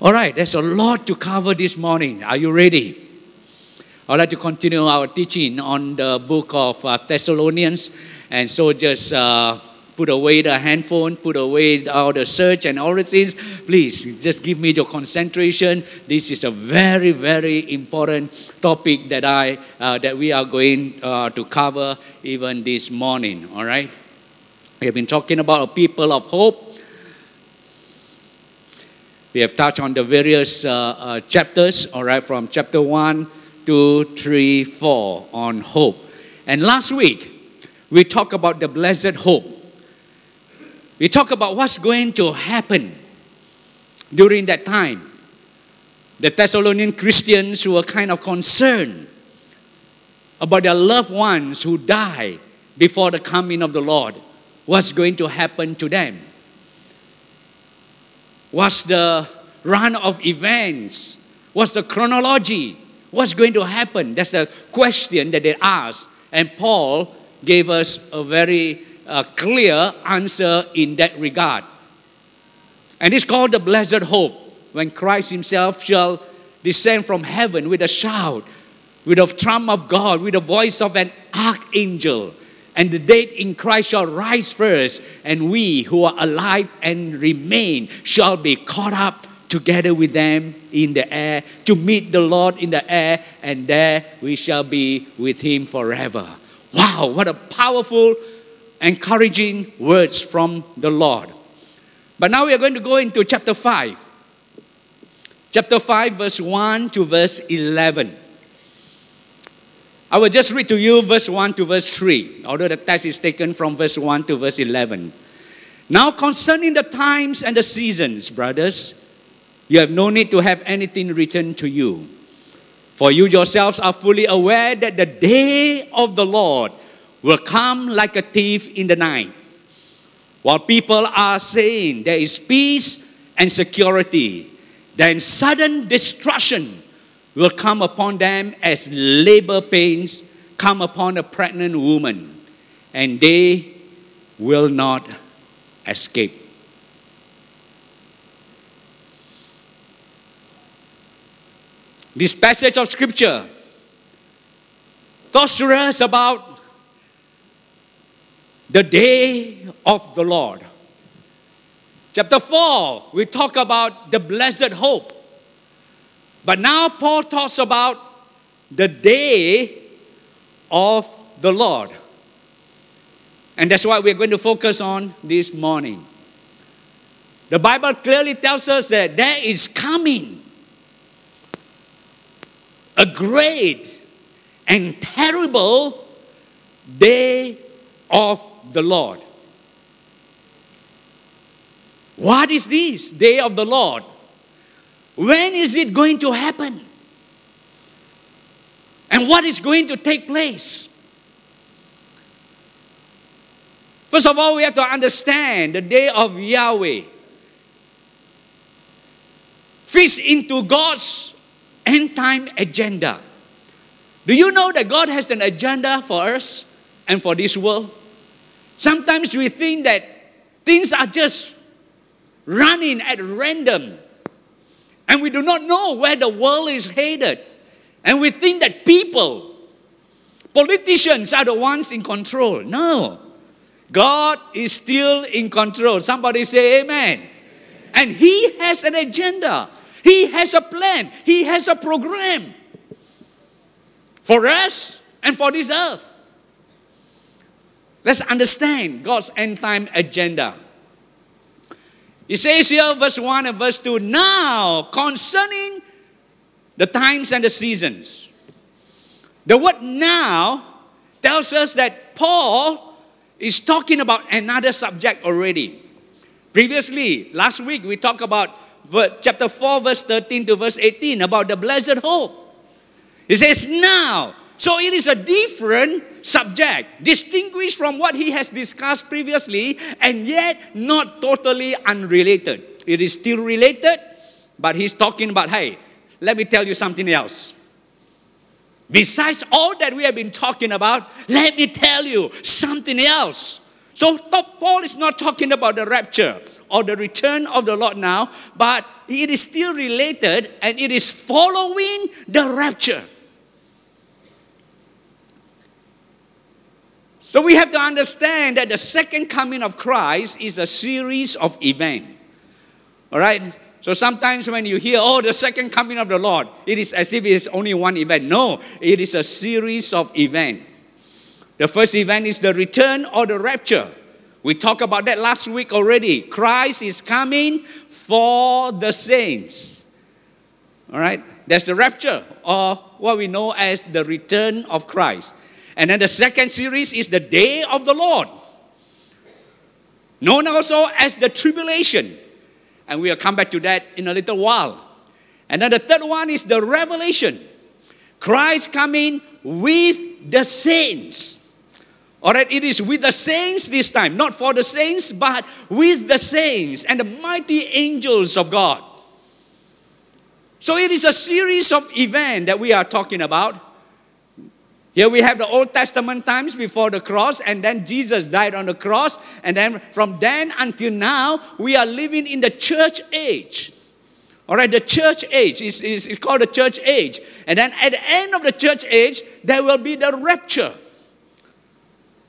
All right, there's a lot to cover this morning. Are you ready? I'd like to continue our teaching on the book of uh, Thessalonians. And so just uh, put away the handphone, put away all the search and all the things. Please just give me your concentration. This is a very, very important topic that I uh, that we are going uh, to cover even this morning. All right. We have been talking about a people of hope. We have touched on the various uh, uh, chapters, all right, from chapter 1, 2, 3, 4 on hope. And last week, we talked about the blessed hope. We talked about what's going to happen during that time. The Thessalonian Christians were kind of concerned about their loved ones who died before the coming of the Lord. What's going to happen to them? What's the run of events? What's the chronology? What's going to happen? That's the question that they asked. And Paul gave us a very a clear answer in that regard. And it's called the blessed hope when Christ Himself shall descend from heaven with a shout, with a trump of God, with the voice of an archangel. And the dead in Christ shall rise first, and we who are alive and remain shall be caught up together with them in the air to meet the Lord in the air, and there we shall be with Him forever. Wow, what a powerful encouraging words from the Lord. But now we are going to go into chapter 5. Chapter 5, verse 1 to verse 11. I will just read to you verse 1 to verse 3, although the text is taken from verse 1 to verse 11. Now, concerning the times and the seasons, brothers, you have no need to have anything written to you. For you yourselves are fully aware that the day of the Lord will come like a thief in the night. While people are saying there is peace and security, then sudden destruction will come upon them as labor pains come upon a pregnant woman, and they will not escape. This passage of scripture talks to us about the day of the Lord. Chapter 4, we talk about the blessed hope. But now Paul talks about the day of the Lord. And that's what we're going to focus on this morning. The Bible clearly tells us that there is coming a great and terrible day of the Lord. What is this day of the Lord? When is it going to happen? And what is going to take place? First of all, we have to understand the day of Yahweh fits into God's end time agenda. Do you know that God has an agenda for us and for this world? Sometimes we think that things are just running at random. And we do not know where the world is headed. And we think that people, politicians are the ones in control. No. God is still in control. Somebody say amen. And He has an agenda, He has a plan, He has a program for us and for this earth. Let's understand God's end time agenda. He says here, verse 1 and verse 2 Now, concerning the times and the seasons. The word now tells us that Paul is talking about another subject already. Previously, last week, we talked about chapter 4, verse 13 to verse 18 about the blessed hope. He says, Now, so it is a different subject, distinguished from what he has discussed previously, and yet not totally unrelated. It is still related, but he's talking about, hey, let me tell you something else. Besides all that we have been talking about, let me tell you something else. So Paul is not talking about the rapture or the return of the Lord now, but it is still related and it is following the rapture. So we have to understand that the second coming of Christ is a series of events. All right? So sometimes when you hear, oh, the second coming of the Lord, it is as if it is only one event. No, it is a series of events. The first event is the return or the rapture. We talked about that last week already. Christ is coming for the saints. All right? That's the rapture, or what we know as the return of Christ. And then the second series is the day of the Lord, known also as the tribulation. And we'll come back to that in a little while. And then the third one is the revelation. Christ coming with the saints. All right, it is with the saints this time, not for the saints, but with the saints and the mighty angels of God. So it is a series of events that we are talking about. Here we have the Old Testament times before the cross, and then Jesus died on the cross, and then from then until now, we are living in the church age. All right, the church age is, is, is called the church age. And then at the end of the church age, there will be the rapture.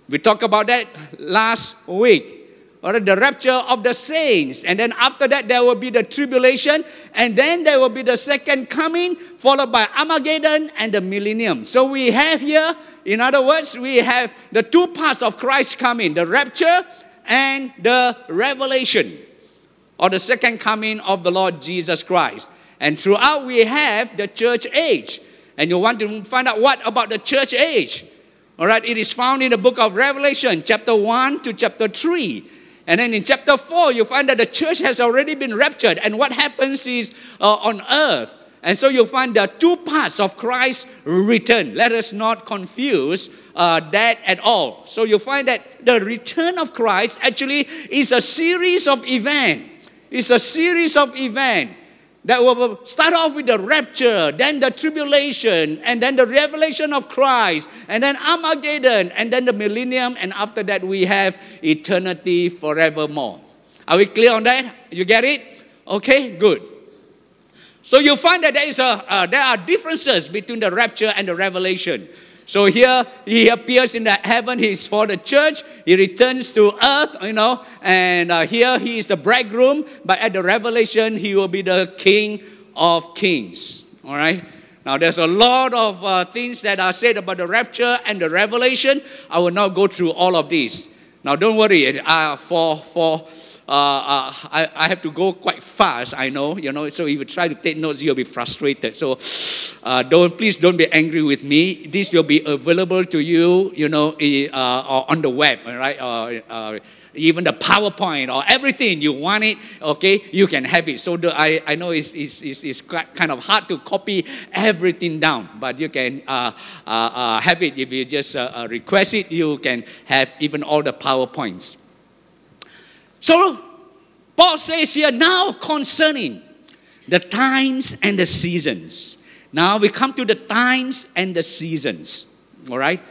We talked about that last week. Or the rapture of the saints. And then after that, there will be the tribulation. And then there will be the second coming, followed by Armageddon and the millennium. So we have here, in other words, we have the two parts of Christ coming the rapture and the revelation, or the second coming of the Lord Jesus Christ. And throughout, we have the church age. And you want to find out what about the church age? All right, it is found in the book of Revelation, chapter 1 to chapter 3. And then in chapter 4, you find that the church has already been raptured. And what happens is uh, on earth. And so you find the two parts of Christ's return. Let us not confuse uh, that at all. So you find that the return of Christ actually is a series of events. It's a series of events that will start off with the rapture, then the tribulation, and then the revelation of Christ, and then Armageddon, and then the millennium, and after that we have eternity forevermore. Are we clear on that? You get it? Okay, good. So you find that there is a uh, there are differences between the rapture and the revelation. So here he appears in the heaven, he's for the church. He returns to earth, you know, and uh, here he is the bridegroom, but at the revelation, he will be the king of kings. All right? Now, there's a lot of uh, things that are said about the rapture and the revelation. I will not go through all of these. Now, don't worry, uh, for, for uh, uh, I, I have to go quite fast, I know, you know, so if you try to take notes, you'll be frustrated. So uh, don't, please don't be angry with me. This will be available to you, you know, uh, on the web, right? Uh, uh, even the PowerPoint or everything you want it, okay, you can have it. So the, I, I know it's, it's, it's, it's, kind of hard to copy everything down, but you can uh, uh, uh, have it if you just request it. You can have even all the PowerPoints. So, Paul says here now concerning the times and the seasons. Now we come to the times and the seasons. All right?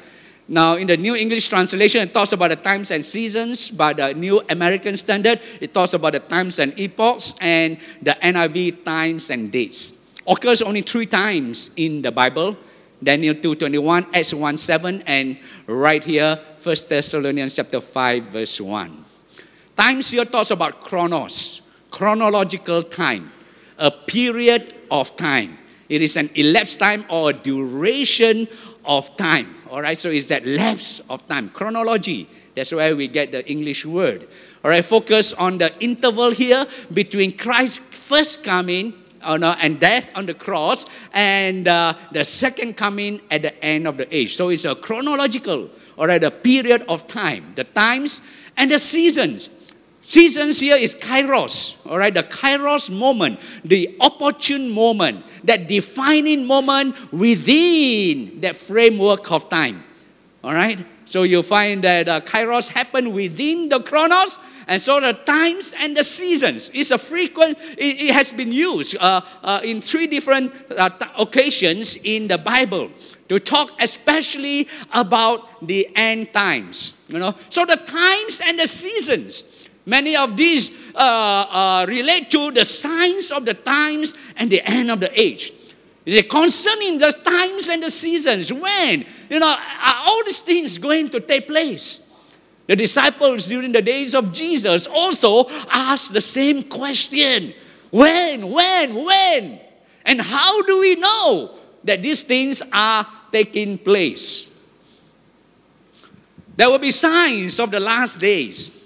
Now, in the New English translation, it talks about the times and seasons. But the New American Standard, it talks about the times and epochs. And the NIV, times and dates. Occurs only three times in the Bible. Daniel 2.21, Acts 1.7, and right here, 1 Thessalonians chapter 5, verse 1. Times here talks about chronos, chronological time, a period of time. It is an elapsed time or a duration of time. All right, so it's that lapse of time, chronology. That's where we get the English word. All right, focus on the interval here between Christ's first coming uh, and death on the cross and uh, the second coming at the end of the age. So it's a chronological, all right, a period of time, the times and the seasons. Seasons here is kairos, all right, the kairos moment, the opportune moment, that defining moment within that framework of time, all right. So you find that uh, kairos happen within the chronos, and so the times and the seasons is a frequent. It, it has been used uh, uh, in three different uh, occasions in the Bible to talk especially about the end times. You know, so the times and the seasons Many of these uh, uh, relate to the signs of the times and the end of the age. It concerning the times and the seasons? When? You know, are all these things going to take place? The disciples during the days of Jesus also asked the same question When, when, when? And how do we know that these things are taking place? There will be signs of the last days.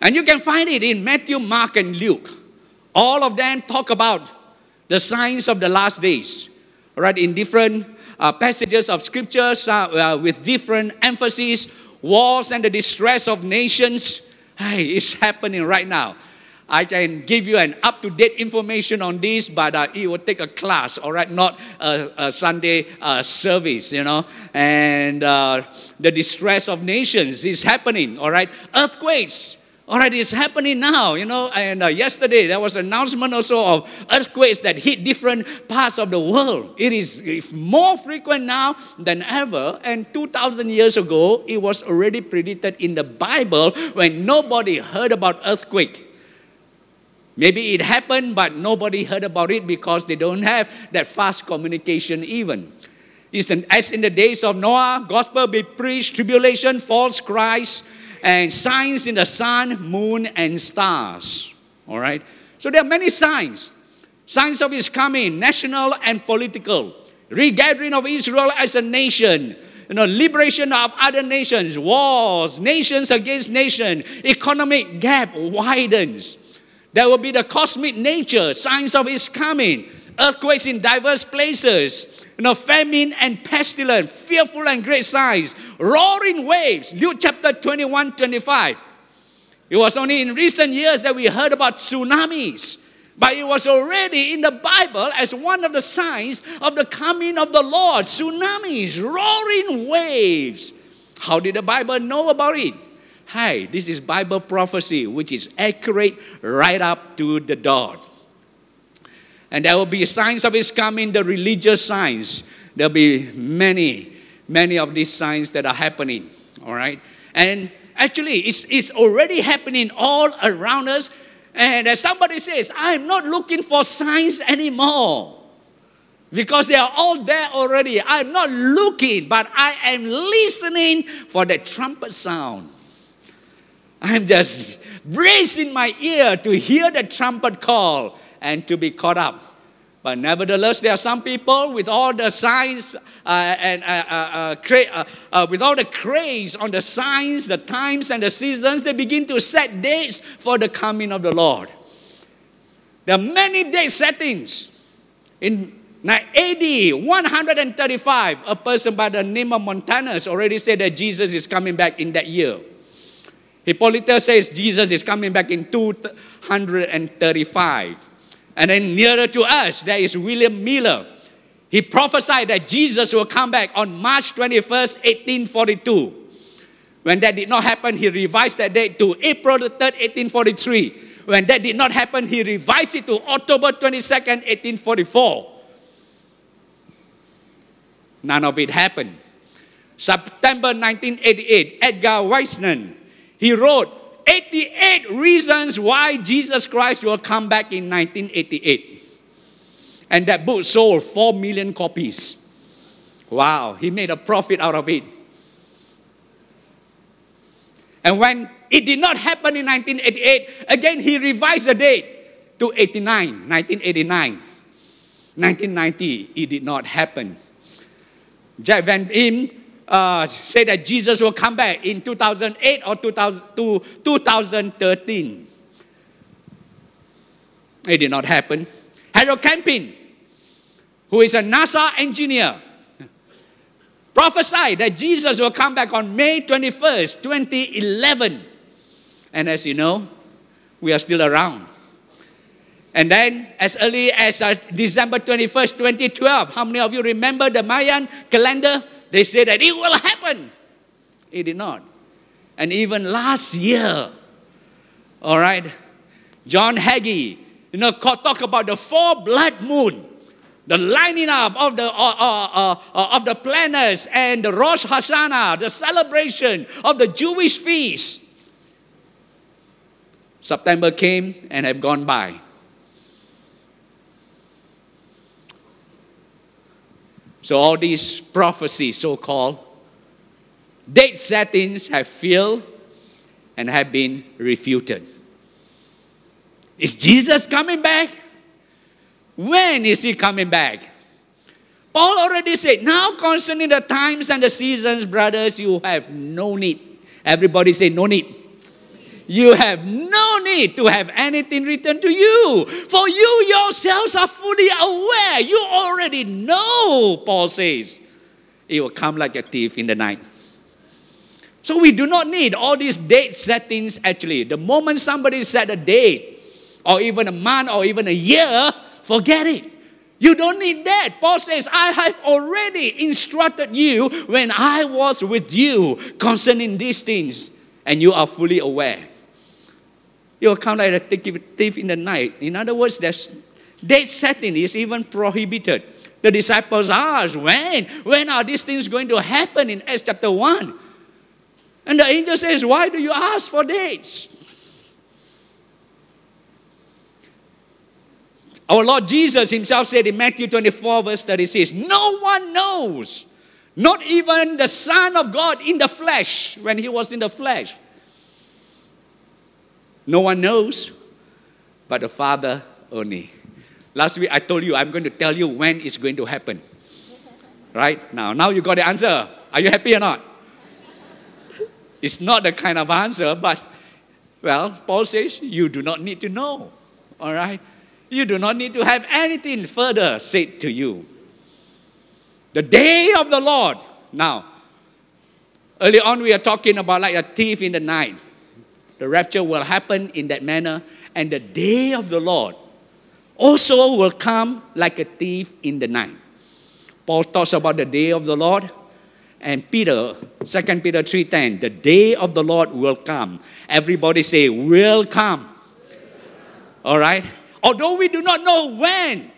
And you can find it in Matthew, Mark, and Luke. All of them talk about the signs of the last days, right? In different uh, passages of scriptures uh, uh, with different emphasis. Wars and the distress of nations. Hey, it's happening right now. I can give you an up to date information on this, but uh, it will take a class, all right, not a, a Sunday uh, service, you know. And uh, the distress of nations is happening, all right. Earthquakes, all right, it's happening now, you know. And uh, yesterday there was an announcement also of earthquakes that hit different parts of the world. It is more frequent now than ever. And 2,000 years ago, it was already predicted in the Bible when nobody heard about earthquake. Maybe it happened, but nobody heard about it because they don't have that fast communication even. As in the days of Noah, gospel be preached, tribulation, false Christ, and signs in the sun, moon, and stars. All right? So there are many signs. Signs of his coming, national and political. Regathering of Israel as a nation. You know, liberation of other nations, wars, nations against nation, economic gap widens. There will be the cosmic nature, signs of his coming, earthquakes in diverse places, you know, famine and pestilence, fearful and great signs, roaring waves. Luke chapter 21, 25. It was only in recent years that we heard about tsunamis, but it was already in the Bible as one of the signs of the coming of the Lord. Tsunamis, roaring waves. How did the Bible know about it? Hi, this is Bible prophecy, which is accurate right up to the dot. And there will be signs of his coming, the religious signs. There'll be many, many of these signs that are happening. All right? And actually, it's, it's already happening all around us. And as somebody says, I'm not looking for signs anymore. Because they are all there already. I'm not looking, but I am listening for the trumpet sound. I'm just bracing my ear to hear the trumpet call and to be caught up. But nevertheless, there are some people with all the signs uh, and uh, uh, uh uh, uh, with all the craze on the signs, the times, and the seasons, they begin to set dates for the coming of the Lord. There are many date settings. In AD 135, a person by the name of Montanus already said that Jesus is coming back in that year. Hippolytus says Jesus is coming back in 235. And then nearer to us, there is William Miller. He prophesied that Jesus will come back on March 21st, 1842. When that did not happen, he revised that date to April the 3rd, 1843. When that did not happen, he revised it to October 22nd, 1844. None of it happened. September 1988, Edgar Whisenant, he wrote 88 reasons why Jesus Christ will come back in 1988. And that book sold 4 million copies. Wow, he made a profit out of it. And when it did not happen in 1988, again he revised the date to 89, 1989. 1990, it did not happen. Jack Van Impe uh, say that Jesus will come back in 2008 or 2013. It did not happen. Harold Camping, who is a NASA engineer, prophesied that Jesus will come back on May 21st, 2011. And as you know, we are still around. And then, as early as uh, December 21st, 2012, how many of you remember the Mayan calendar? They say that it will happen. It did not. And even last year, all right, John Hagee, you know, talk about the four blood moon, the lining up of the, uh, uh, uh, uh, of the planets and the Rosh Hashanah, the celebration of the Jewish feast. September came and have gone by. So all these prophecies, so called, date settings have failed and have been refuted. Is Jesus coming back? When is he coming back? Paul already said, now concerning the times and the seasons, brothers, you have no need. Everybody say, no need. You have no need to have anything written to you, for you yourselves are fully aware. You already know, Paul says. It will come like a thief in the night. So we do not need all these date settings actually. The moment somebody set a date, or even a month, or even a year, forget it. You don't need that. Paul says, I have already instructed you when I was with you concerning these things, and you are fully aware. You will come like a thief in the night. In other words, there's date setting is even prohibited. The disciples asked, when? When are these things going to happen in Acts chapter 1? And the angel says, Why do you ask for dates? Our Lord Jesus himself said in Matthew 24, verse 36, No one knows, not even the Son of God in the flesh, when he was in the flesh no one knows but the Father only. Last week I told you I'm going to tell you when it's going to happen. Right? Now, now you got the answer. Are you happy or not? It's not the kind of answer, but well, Paul says you do not need to know. All right? You do not need to have anything further said to you. The day of the Lord. Now, early on we are talking about like a thief in the night. The rapture will happen in that manner, and the day of the Lord also will come like a thief in the night. Paul talks about the day of the Lord, and Peter, 2 Peter 3:10, the day of the Lord will come. Everybody say, will come. All right? Although we do not know when,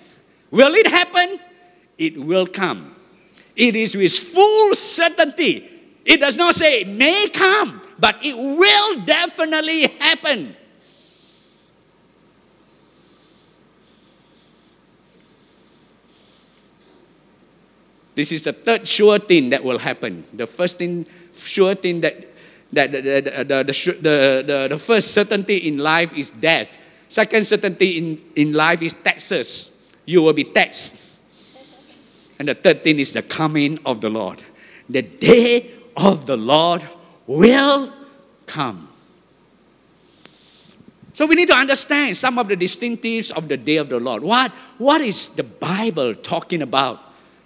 will it happen? It will come. It is with full certainty. It does not say may come but it will definitely happen. This is the third sure thing that will happen. The first thing, sure thing that, that the, the, the, the, the, the first certainty in life is death. Second certainty in, in life is taxes. You will be taxed. And the third thing is the coming of the Lord. The day of the Lord will come. So we need to understand some of the distinctives of the day of the Lord. What, what is the Bible talking about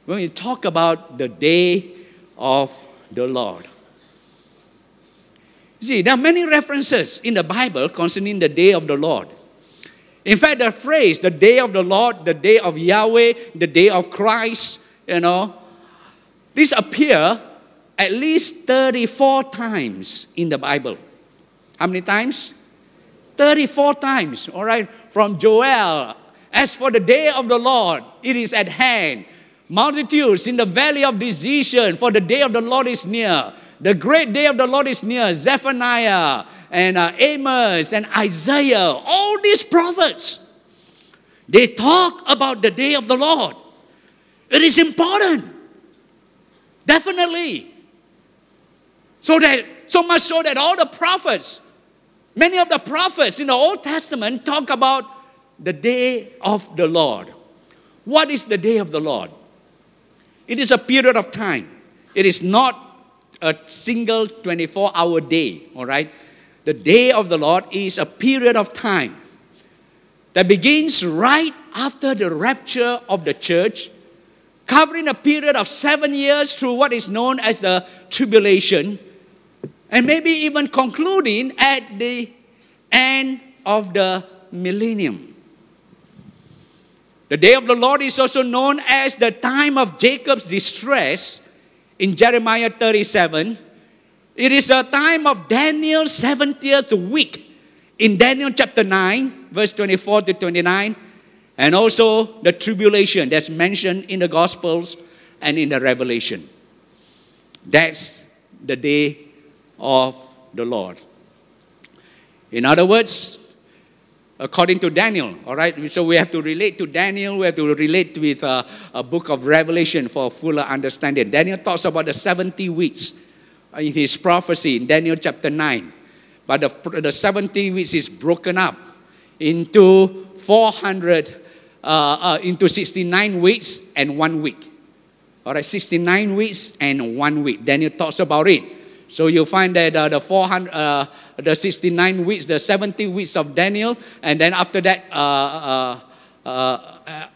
when we talk about the day of the Lord? See, there are many references in the Bible concerning the day of the Lord. In fact, the phrase, the day of the Lord, the day of Yahweh, the day of Christ, you know, these appear at least 34 times in the Bible. How many times? 34 times, all right? From Joel. As for the day of the Lord, it is at hand. Multitudes in the valley of decision, for the day of the Lord is near. The great day of the Lord is near. Zephaniah and uh, Amos and Isaiah, all these prophets, they talk about the day of the Lord. It is important. Definitely. So that so much so that all the prophets, many of the prophets in the Old Testament talk about the day of the Lord. What is the day of the Lord? It is a period of time. It is not a single 24 hour day, all right? The day of the Lord is a period of time that begins right after the rapture of the church, covering a period of seven years through what is known as the tribulation and maybe even concluding at the end of the millennium. The day of the Lord is also known as the time of Jacob's distress in Jeremiah 37. It is the time of Daniel's 70th week in Daniel chapter 9, verse 24 to 29, and also the tribulation that's mentioned in the Gospels and in the Revelation. That's the day of the Lord. In other words, according to Daniel. All right, so we have to relate to Daniel. We have to relate with uh, a book of Revelation for fuller understanding. Daniel talks about the 70 weeks in his prophecy in Daniel chapter 9. But the, the 70 weeks is broken up into 400, uh, uh, into 69 weeks and one week. All right, 69 weeks and one week. Daniel talks about it. So you find that uh, the 400, uh, the 69 weeks, the 70 weeks of Daniel, and then after that, uh, uh, uh,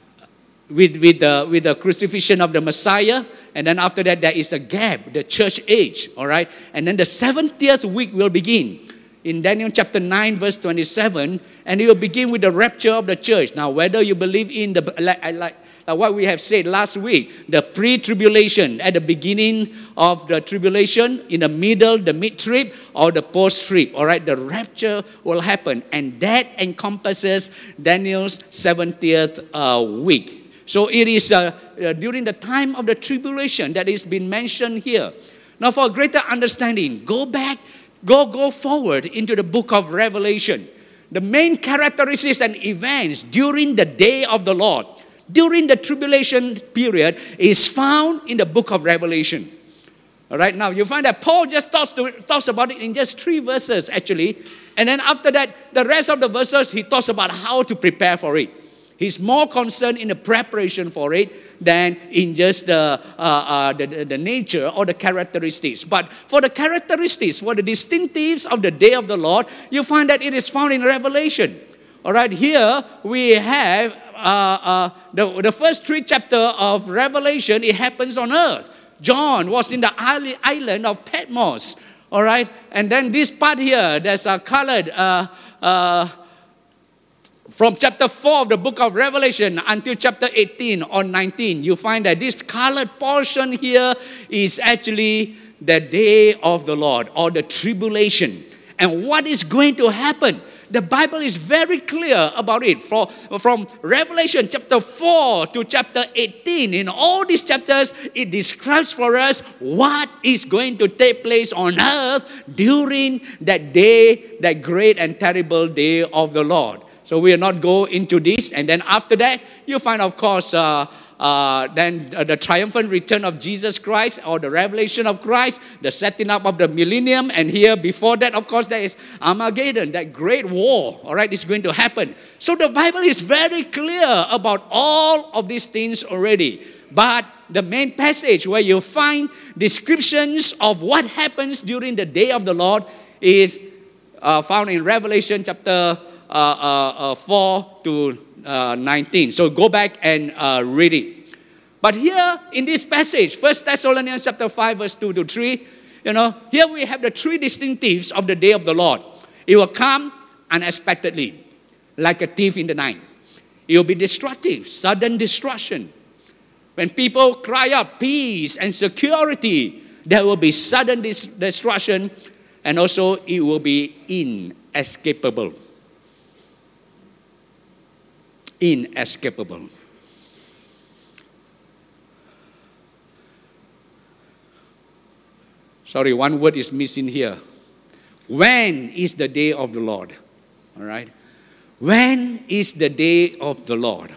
with, with, the, with the crucifixion of the Messiah, and then after that, there is a gap, the church age, all right? And then the 70th week will begin in Daniel chapter 9, verse 27, and it will begin with the rapture of the church. Now, whether you believe in the, like, like what we have said last week, the pre-tribulation at the beginning of the tribulation, in the middle, the mid-trib, or the post-trib. All right, the rapture will happen, and that encompasses Daniel's 70th uh, week. So it is uh, uh, during the time of the tribulation that is been mentioned here. Now, for greater understanding, go back, go go forward into the book of Revelation. The main characteristics and events during the day of the Lord during the tribulation period is found in the book of Revelation. All right, now you find that Paul just talks, to, talks about it in just three verses actually. And then after that, the rest of the verses, he talks about how to prepare for it. He's more concerned in the preparation for it than in just the, uh, uh, the, the, nature or the characteristics. But for the characteristics, for the distinctives of the day of the Lord, you find that it is found in Revelation. All right, here we have uh, uh, the, the first three chapter of Revelation, it happens on earth. John was in the island of Patmos, all right? And then this part here, that's a colored uh, uh, from chapter 4 of the book of Revelation until chapter 18 or 19, you find that this colored portion here is actually the day of the Lord or the tribulation. And what is going to happen? The Bible is very clear about it. For, from Revelation chapter 4 to chapter 18, in all these chapters, it describes for us what is going to take place on earth during that day, that great and terrible day of the Lord. So we will not go into this. And then after that, you find, of course, uh, uh, then the triumphant return of Jesus Christ or the revelation of Christ, the setting up of the millennium, and here before that, of course, there is Armageddon, that great war, all right, is going to happen. So the Bible is very clear about all of these things already. But the main passage where you find descriptions of what happens during the day of the Lord is uh, found in Revelation chapter uh, uh, uh 4 to uh, 19. So go back and uh, read it. But here in this passage, First Thessalonians chapter 5, verse 2 to 3, you know, here we have the three distinctives of the day of the Lord. It will come unexpectedly, like a thief in the night. It will be destructive, sudden destruction. When people cry out peace and security, there will be sudden destruction, and also it will be inescapable inescapable. Sorry, one word is missing here. When is the day of the Lord? All right. When is the day of the Lord?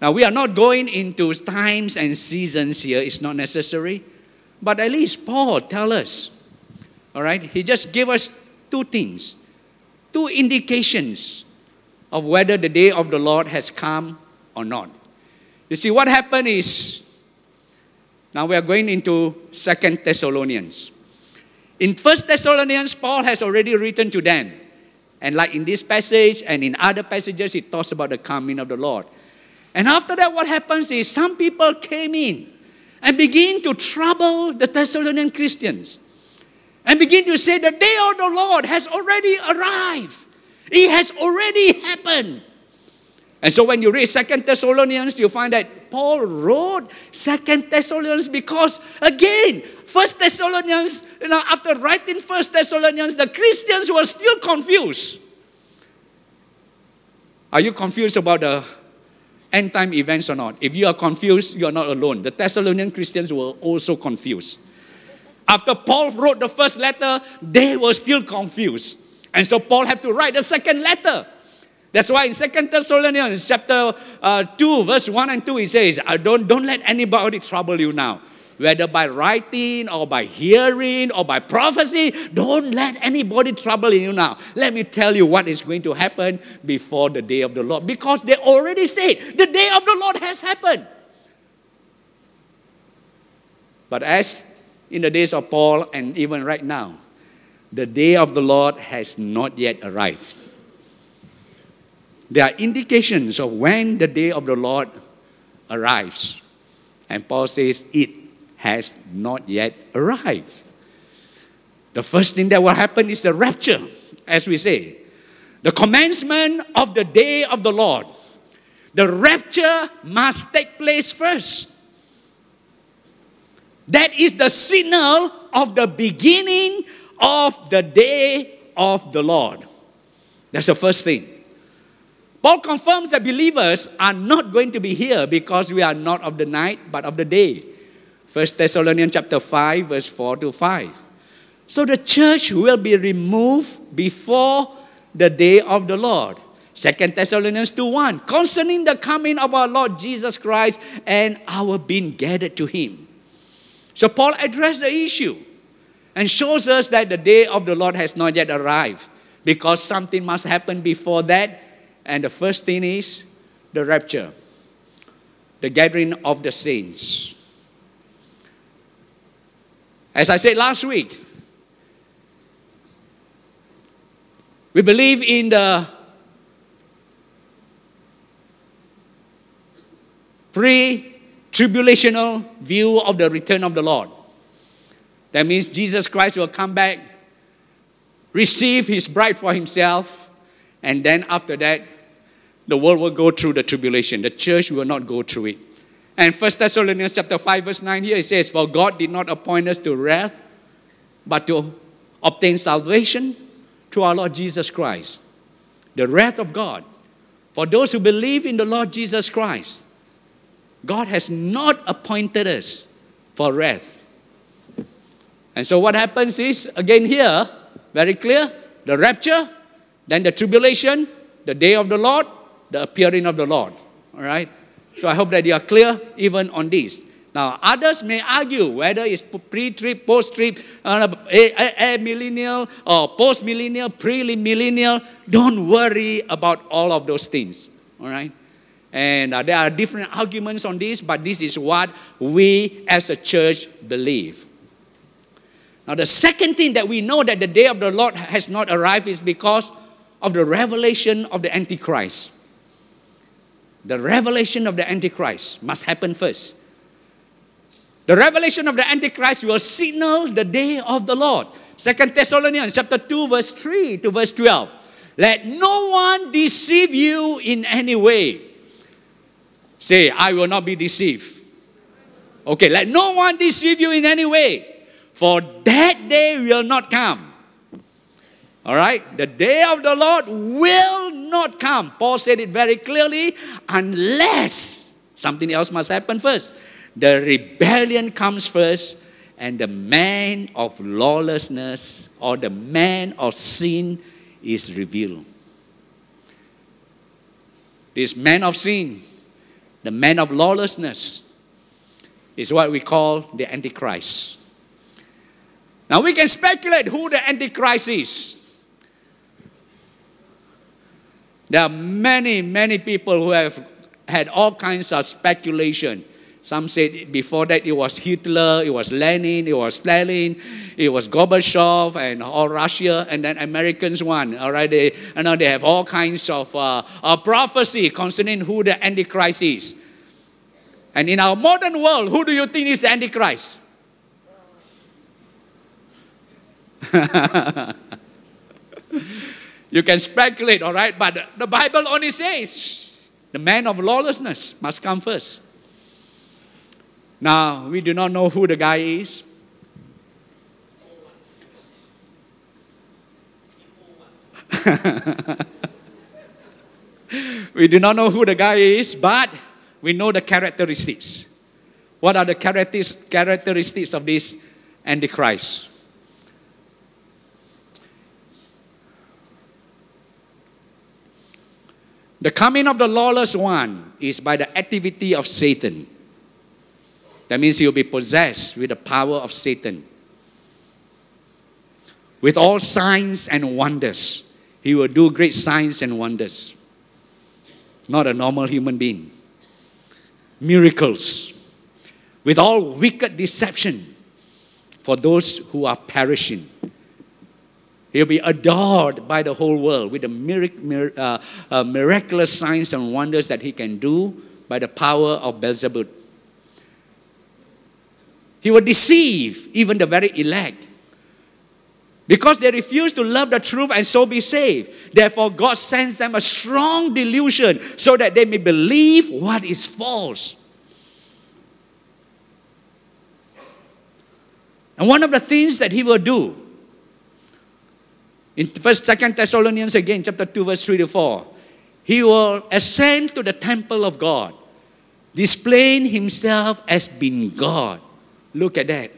Now, we are not going into times and seasons here, it's not necessary. But at least Paul tell us, all right, he just gave us two things, two indications of whether the day of the Lord has come or not. You see, what happened is now we are going into Second Thessalonians. In First Thessalonians, Paul has already written to them. And like in this passage and in other passages, he talks about the coming of the Lord. And after that, what happens is some people came in and begin to trouble the Thessalonian Christians and begin to say, The day of the Lord has already arrived. It has already happened. And so when you read Second Thessalonians, you find that Paul wrote Second Thessalonians because, again, First Thessalonians, you know, after writing First Thessalonians, the Christians were still confused. Are you confused about the end time events or not? If you are confused, you are not alone. The Thessalonian Christians were also confused. After Paul wrote the first letter, they were still confused. And so Paul had to write a second letter. That's why in Second Thessalonians chapter uh, 2, verse 1 and 2, he says, don't, don't let anybody trouble you now. Whether by writing or by hearing or by prophecy, don't let anybody trouble you now. Let me tell you what is going to happen before the day of the Lord. Because they already said, the day of the Lord has happened. But as in the days of Paul and even right now, the day of the Lord has not yet arrived. There are indications of when the day of the Lord arrives. And Paul says it has not yet arrived. The first thing that will happen is the rapture, as we say. The commencement of the day of the Lord. The rapture must take place first. That is the signal of the beginning of the day of the Lord. That's the first thing. Paul confirms that believers are not going to be here because we are not of the night but of the day. 1 Thessalonians chapter 5 verse 4 to 5. So the church will be removed before the day of the Lord. 2 Thessalonians 2 1. Concerning the coming of our Lord Jesus Christ and our being gathered to him. So Paul addressed the issue and shows us that the day of the Lord has not yet arrived because something must happen before that and the first thing is the rapture, the gathering of the saints. As I said last week, we believe in the pre tribulational view of the return of the Lord. That means Jesus Christ will come back, receive his bride for himself, and then after that, the world will go through the tribulation. The church will not go through it. And 1 Thessalonians chapter 5, verse 9 here it says, For God did not appoint us to wrath, but to obtain salvation through our Lord Jesus Christ. The wrath of God. For those who believe in the Lord Jesus Christ, God has not appointed us for wrath. And so what happens is, again here, very clear, the rapture, then the tribulation, the day of the Lord, the appearing of the Lord. All right? So I hope that you are clear even on this. Now, others may argue whether it's pre trib, post trib, uh, a, a, millennial, or post millennial, pre millennial. Don't worry about all of those things. All right? And uh, there are different arguments on this, but this is what we as a church believe. Now, the second thing that we know that the day of the Lord has not arrived is because of the revelation of the Antichrist. The revelation of the Antichrist must happen first. The revelation of the Antichrist will signal the day of the Lord. Second Thessalonians chapter 2, verse 3 to verse 12. Let no one deceive you in any way. Say, I will not be deceived. Okay, let no one deceive you in any way, for that day will not come all right? The day of the Lord will not come. Paul said it very clearly unless something else must happen first. The rebellion comes first, and the man of lawlessness or the man of sin is revealed. This man of sin, the man of lawlessness, is what we call the Antichrist. Now we can speculate who the Antichrist is. There are many, many people who have had all kinds of speculation. Some said before that it was Hitler, it was Lenin, it was Stalin, it was Gorbachev, and all Russia, and then Americans won. All right, they, you know, they have all kinds of uh, prophecy concerning who the Antichrist is. And in our modern world, who do you think is the Antichrist? You can speculate, all right? But the Bible only says the man of lawlessness must come first. Now, we do not know who the guy is. we do not know who the guy is, but we know the characteristics. What are the characteristics of this Antichrist? The coming of the lawless one is by the activity of Satan. That means he will be possessed with the power of Satan. With all signs and wonders, he will do great signs and wonders. Not a normal human being. Miracles. With all wicked deception for those who are perishing. He'll be adored by the whole world with the mirac- uh, uh, miraculous signs and wonders that he can do by the power of Beelzebub. He will deceive even the very elect because they refuse to love the truth and so be saved. Therefore, God sends them a strong delusion so that they may believe what is false. And one of the things that he will do in First, Second Thessalonians again, chapter 2, verse 3 to 4, he will ascend to the temple of God, displaying himself as being God. Look at that.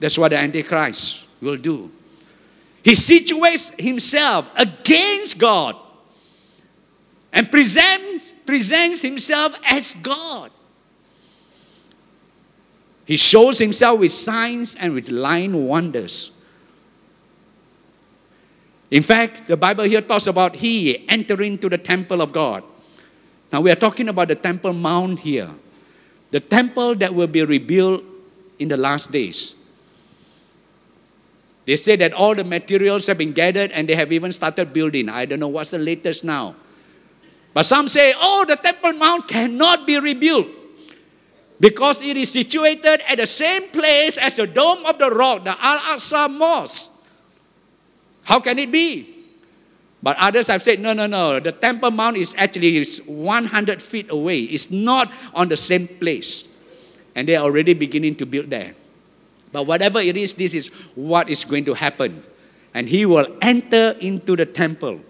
That's what the Antichrist will do. He situates himself against God and presents, presents himself as God. He shows himself with signs and with lying wonders. In fact, the Bible here talks about he entering to the temple of God. Now we are talking about the Temple Mount here. The temple that will be rebuilt in the last days. They say that all the materials have been gathered and they have even started building. I don't know what's the latest now. But some say, oh, the Temple Mount cannot be rebuilt because it is situated at the same place as the Dome of the Rock, the Al Aqsa Mosque. How can it be? But others have said, no, no, no. The Temple Mount is actually 100 feet away. It's not on the same place. And they are already beginning to build there. But whatever it is, this is what is going to happen. And he will enter into the temple.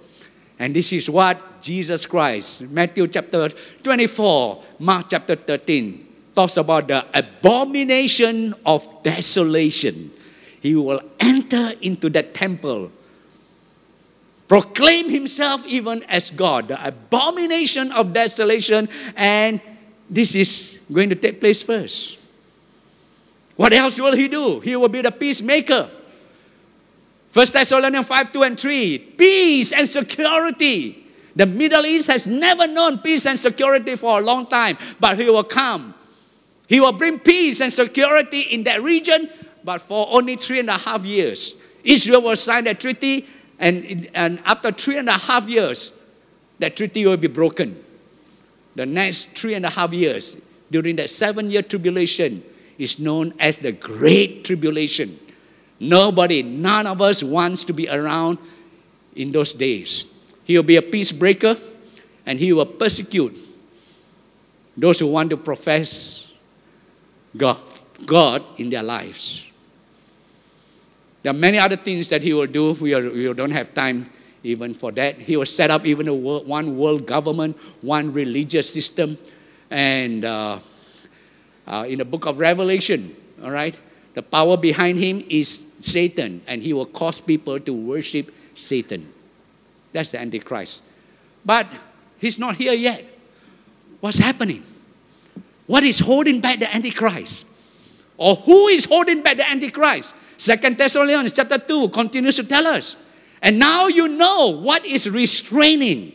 And this is what Jesus Christ, Matthew chapter 24, Mark chapter 13, talks about the abomination of desolation. He will enter into that temple proclaim himself even as God, the abomination of desolation, and this is going to take place first. What else will he do? He will be the peacemaker. First Thessalonians 5 2 and 3 peace and security. The Middle East has never known peace and security for a long time, but he will come. He will bring peace and security in that region, but for only three and a half years. Israel will sign that treaty and, and after three and a half years, that treaty will be broken. The next three and a half years, during that seven year tribulation, is known as the Great Tribulation. Nobody, none of us wants to be around in those days. He will be a peace breaker and he will persecute those who want to profess God, God in their lives. There are many other things that he will do. We, are, we don't have time even for that. He will set up even a world, one world government, one religious system. And uh, uh, in the book of Revelation, all right, the power behind him is Satan, and he will cause people to worship Satan. That's the Antichrist. But he's not here yet. What's happening? What is holding back the Antichrist? Or who is holding back the Antichrist? Second Thessalonians chapter 2 continues to tell us. And now you know what is restraining,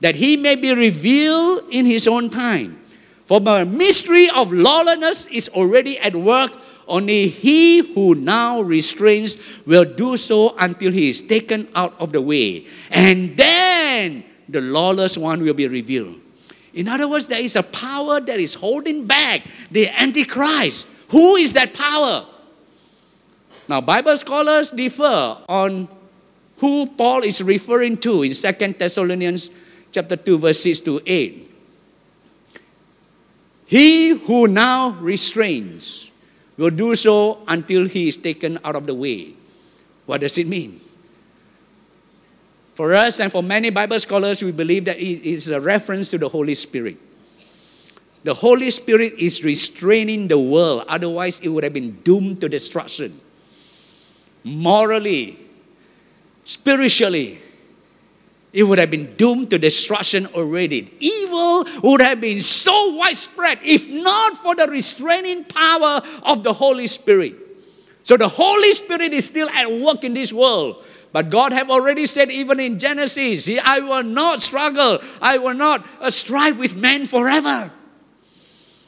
that he may be revealed in his own time. For the mystery of lawlessness is already at work. Only he who now restrains will do so until he is taken out of the way. And then the lawless one will be revealed. In other words, there is a power that is holding back the Antichrist. Who is that power? Now, Bible scholars differ on who Paul is referring to in Second Thessalonians chapter 2, verse 6 to 8. He who now restrains will do so until he is taken out of the way. What does it mean? For us and for many Bible scholars, we believe that it is a reference to the Holy Spirit. The Holy Spirit is restraining the world, otherwise, it would have been doomed to destruction morally, spiritually, it would have been doomed to destruction already. Evil would have been so widespread if not for the restraining power of the Holy Spirit. So the Holy Spirit is still at work in this world. But God have already said, even in Genesis, I will not struggle, I will not uh, strive with men forever.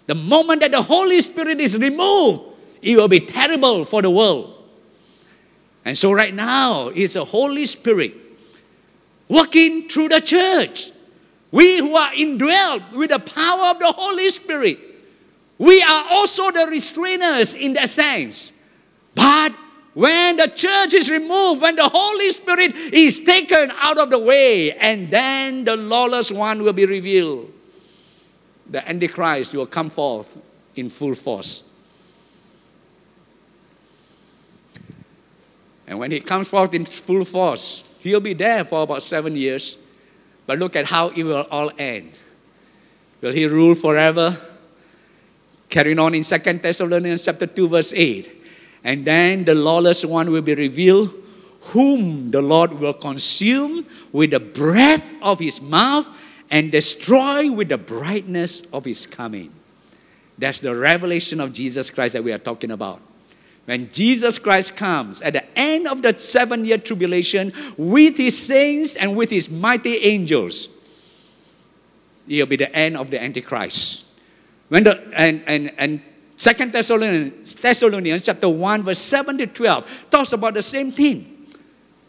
The moment that the Holy Spirit is removed, it will be terrible for the world. And so, right now, it's the Holy Spirit working through the church. We who are indwelt with the power of the Holy Spirit, we are also the restrainers in that sense. But when the church is removed, when the Holy Spirit is taken out of the way, and then the lawless one will be revealed, the Antichrist will come forth in full force. And when he comes forth in full force, he'll be there for about seven years. But look at how it will all end. Will he rule forever? Carrying on in Second Thessalonians chapter 2, verse 8. And then the lawless one will be revealed, whom the Lord will consume with the breath of his mouth and destroy with the brightness of his coming. That's the revelation of Jesus Christ that we are talking about. When Jesus Christ comes at the end of the seven year tribulation with his saints and with his mighty angels, it'll be the end of the Antichrist. When the, and, and, and Second Thessalonians, Thessalonians chapter 1, verse 7 to 12 talks about the same thing.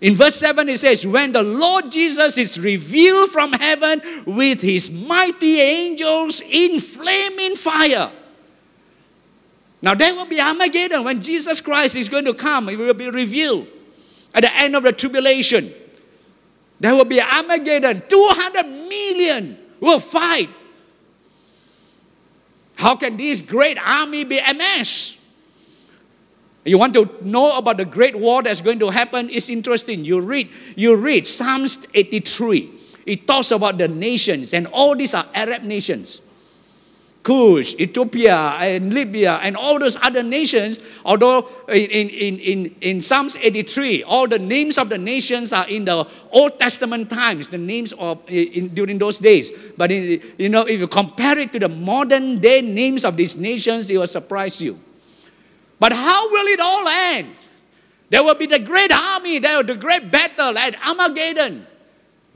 In verse 7, it says, When the Lord Jesus is revealed from heaven with his mighty angels in flaming fire. Now, there will be Armageddon when Jesus Christ is going to come, it will be revealed at the end of the tribulation. There will be Armageddon. 200 million will fight how can this great army be amassed? You want to know about the great war that's going to happen? It's interesting. You read, you read Psalms 83. It talks about the nations, and all these are Arab nations. Cush, Ethiopia, and Libya, and all those other nations, although in, in, in, in Psalms 83, all the names of the nations are in the Old Testament times, the names of in, during those days. But in, you know, if you compare it to the modern day names of these nations, it will surprise you. But how will it all end? There will be the great army, there will be the great battle at Armageddon.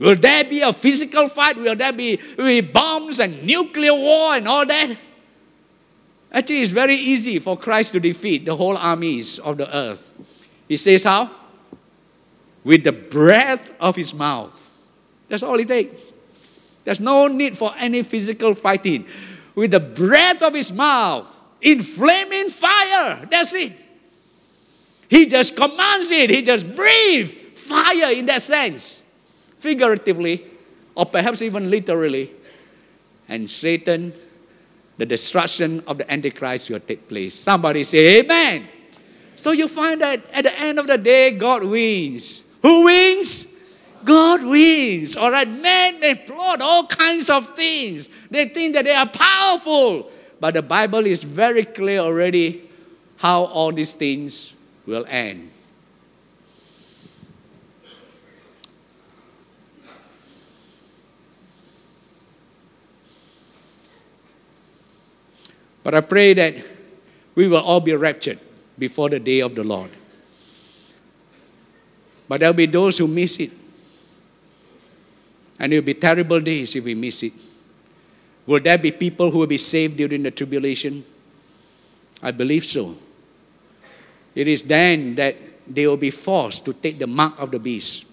Will there be a physical fight? Will there be, be bombs and nuclear war and all that? Actually, it's very easy for Christ to defeat the whole armies of the earth. He says, How? With the breath of his mouth. That's all it takes. There's no need for any physical fighting. With the breath of his mouth, in flaming fire. That's it. He just commands it, he just breathes fire in that sense figuratively, or perhaps even literally. And Satan, the destruction of the Antichrist will take place. Somebody say, Amen. So you find that at the end of the day, God wins. Who wins? God wins. All right, men they plot all kinds of things. They think that they are powerful. But the Bible is very clear already how all these things will end. But I pray that we will all be raptured before the day of the Lord. But there'll be those who miss it. And it will be terrible days if we miss it. Will there be people who will be saved during the tribulation? I believe so. It is then that they will be forced to take the mark of the beast.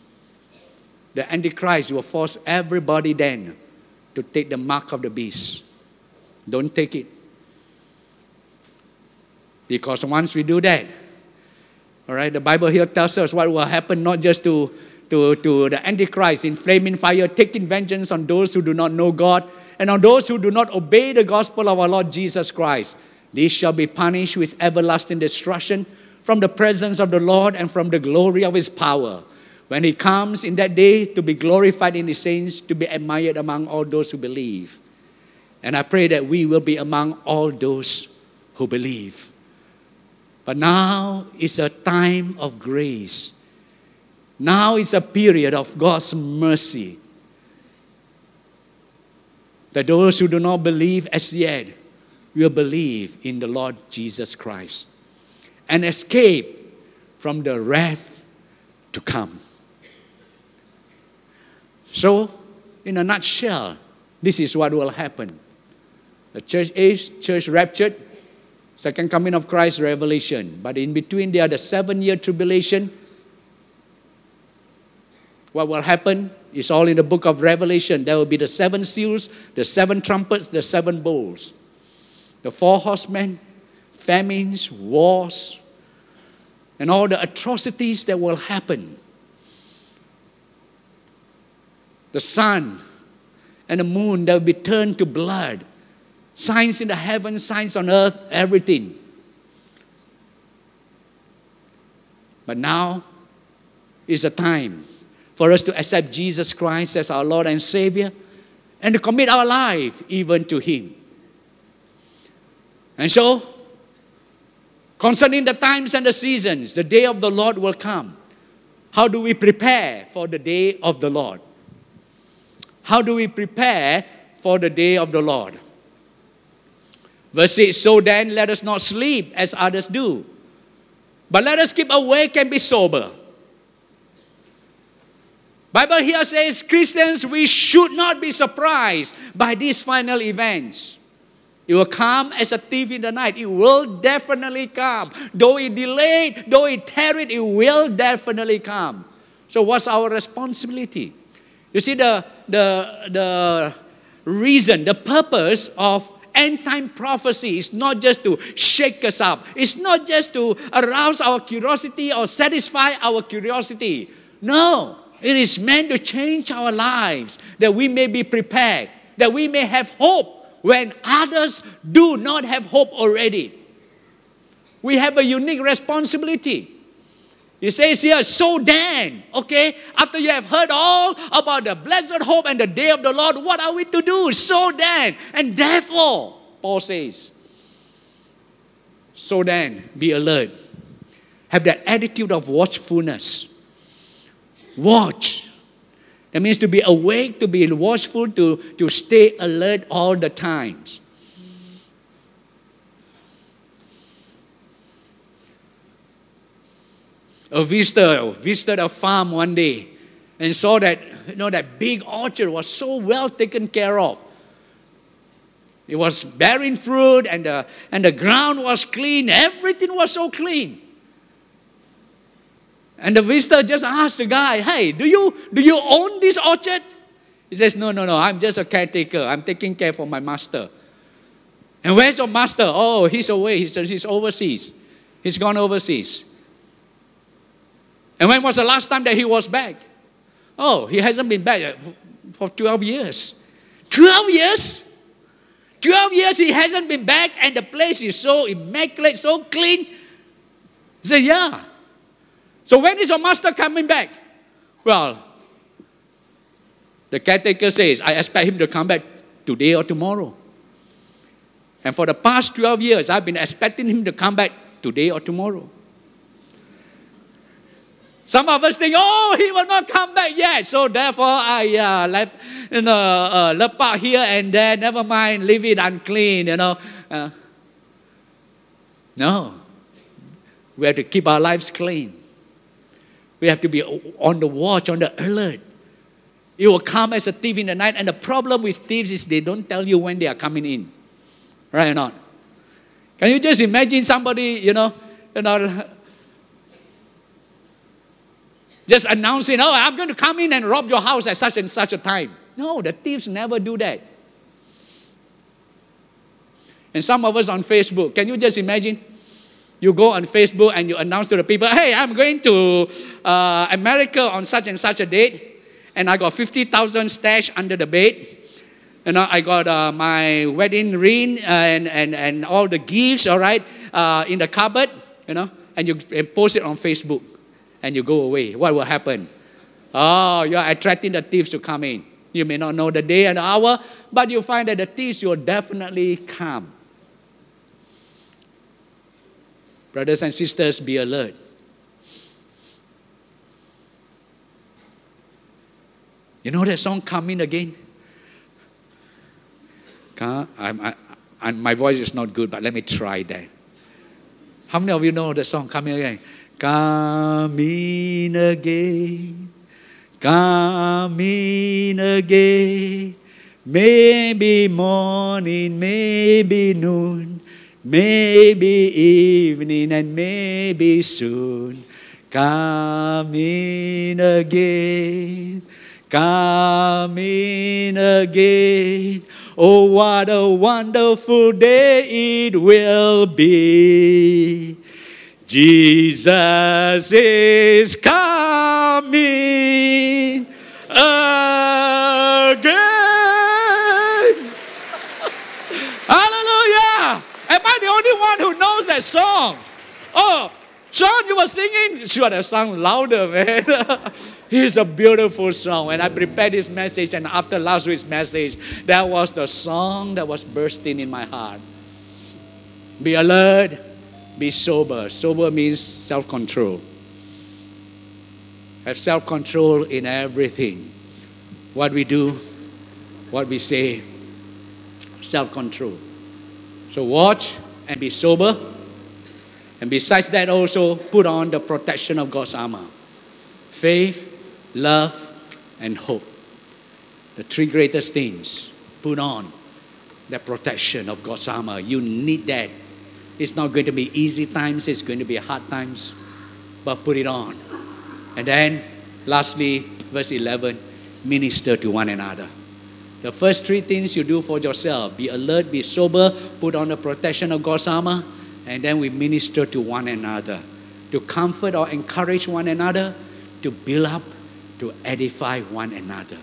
The Antichrist will force everybody then to take the mark of the beast. Don't take it. Because once we do that, all right, the Bible here tells us what will happen not just to, to, to the Antichrist in flaming fire, taking vengeance on those who do not know God and on those who do not obey the gospel of our Lord Jesus Christ. These shall be punished with everlasting destruction from the presence of the Lord and from the glory of his power. When he comes in that day to be glorified in his saints, to be admired among all those who believe. And I pray that we will be among all those who believe. But now is a time of grace. Now is a period of God's mercy. That those who do not believe as yet will believe in the Lord Jesus Christ and escape from the wrath to come. So, in a nutshell, this is what will happen. The church is church raptured, second coming of Christ, revelation. But in between, there are the seven year tribulation. What will happen is all in the book of Revelation. There will be the seven seals, the seven trumpets, the seven bowls, the four horsemen, famines, wars, and all the atrocities that will happen. The sun and the moon that will be turned to blood. Signs in the heavens, signs on earth, everything. But now is the time for us to accept Jesus Christ as our Lord and Savior and to commit our life even to Him. And so, concerning the times and the seasons, the day of the Lord will come. How do we prepare for the day of the Lord? How do we prepare for the day of the Lord? Verse 6 So then, let us not sleep as others do, but let us keep awake and be sober. Bible here says Christians we should not be surprised by these final events. It will come as a thief in the night. It will definitely come. Though it delayed, though it tarried, it will definitely come. So what's our responsibility? You see, the, the, the reason, the purpose of end time prophecy is not just to shake us up, it's not just to arouse our curiosity or satisfy our curiosity. No, it is meant to change our lives that we may be prepared, that we may have hope when others do not have hope already. We have a unique responsibility. He says here, so then, okay, after you have heard all about the blessed hope and the day of the Lord, what are we to do? So then, and therefore, Paul says, so then, be alert. Have that attitude of watchfulness. Watch. That means to be awake, to be watchful, to, to stay alert all the times. A visitor visited a farm one day and saw that you know that big orchard was so well taken care of. It was bearing fruit and the, and the ground was clean. Everything was so clean. And the visitor just asked the guy, Hey, do you, do you own this orchard? He says, No, no, no, I'm just a caretaker. I'm taking care for my master. And where's your master? Oh, he's away. He's, he's overseas. He's gone overseas. And when was the last time that he was back? Oh, he hasn't been back uh, for 12 years. 12 years? 12 years he hasn't been back, and the place is so immaculate, so clean. He said, Yeah. So when is your master coming back? Well, the caretaker says, I expect him to come back today or tomorrow. And for the past 12 years, I've been expecting him to come back today or tomorrow. Some of us think, oh, he will not come back yet. So therefore, I uh, let, you know, uh, lep out here and there. Never mind, leave it unclean, you know. Uh, no. We have to keep our lives clean. We have to be on the watch, on the alert. It will come as a thief in the night. And the problem with thieves is they don't tell you when they are coming in. Right or not? Can you just imagine somebody, you know, you know, just announcing, oh, I'm going to come in and rob your house at such and such a time. No, the thieves never do that. And some of us on Facebook, can you just imagine? You go on Facebook and you announce to the people, hey, I'm going to uh, America on such and such a date, and I got 50,000 stash under the bed. You know, I got uh, my wedding ring and, and, and all the gifts, all right, uh, in the cupboard, you know, and you and post it on Facebook and you go away, what will happen? Oh, you are attracting the thieves to come in. You may not know the day and the hour, but you find that the thieves will definitely come. Brothers and sisters, be alert. You know that song, Coming Again? I, I, my voice is not good, but let me try that. How many of you know the song, coming Again? Come in again, come in again. Maybe morning, maybe noon, maybe evening, and maybe soon. Come in again, come in again. Oh, what a wonderful day it will be. Jesus is coming again. Hallelujah. Am I the only one who knows that song? Oh, John, you were singing? You should have sung louder, man. it's a beautiful song. And I prepared this message, and after last week's message, that was the song that was bursting in my heart. Be alert, be sober. Sober means self control. Have self control in everything. What we do, what we say, self control. So watch and be sober and besides that, also put on the protection of God's armor faith, love, and hope. The three greatest things. Put on the protection of God's armor. You need that. It's not going to be easy times, it's going to be hard times, but put it on. And then, lastly, verse 11 minister to one another. The first three things you do for yourself be alert, be sober, put on the protection of God's armor and then we minister to one another to comfort or encourage one another, to build up, to edify one another.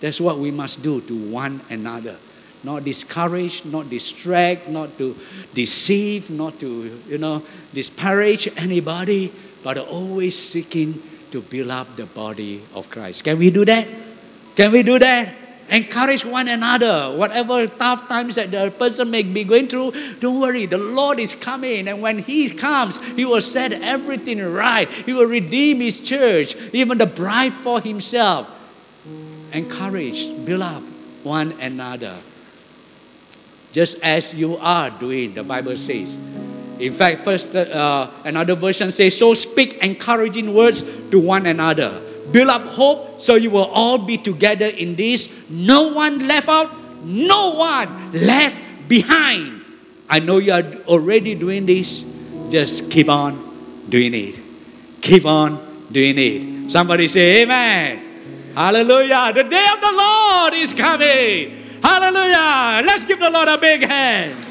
That's what we must do to one another. Not discourage, not distract, not to deceive, not to, you know, disparage anybody, but always seeking to build up the body of Christ. Can we do that? Can we do that? Encourage one another. Whatever tough times that the person may be going through, don't worry. The Lord is coming. And when He comes, He will set everything right. He will redeem His church, even the bride for Himself. Encourage, build up one another. Just as you are doing, the Bible says. In fact, first uh, another version says, "So speak encouraging words to one another." build up hope so you will all be together in this. No one left out, no one left behind. I know you are already doing this. Just keep on doing it. Keep on doing it. Somebody say, Amen. Hallelujah. The day of the Lord is coming. Hallelujah. Let's give the Lord a big hand.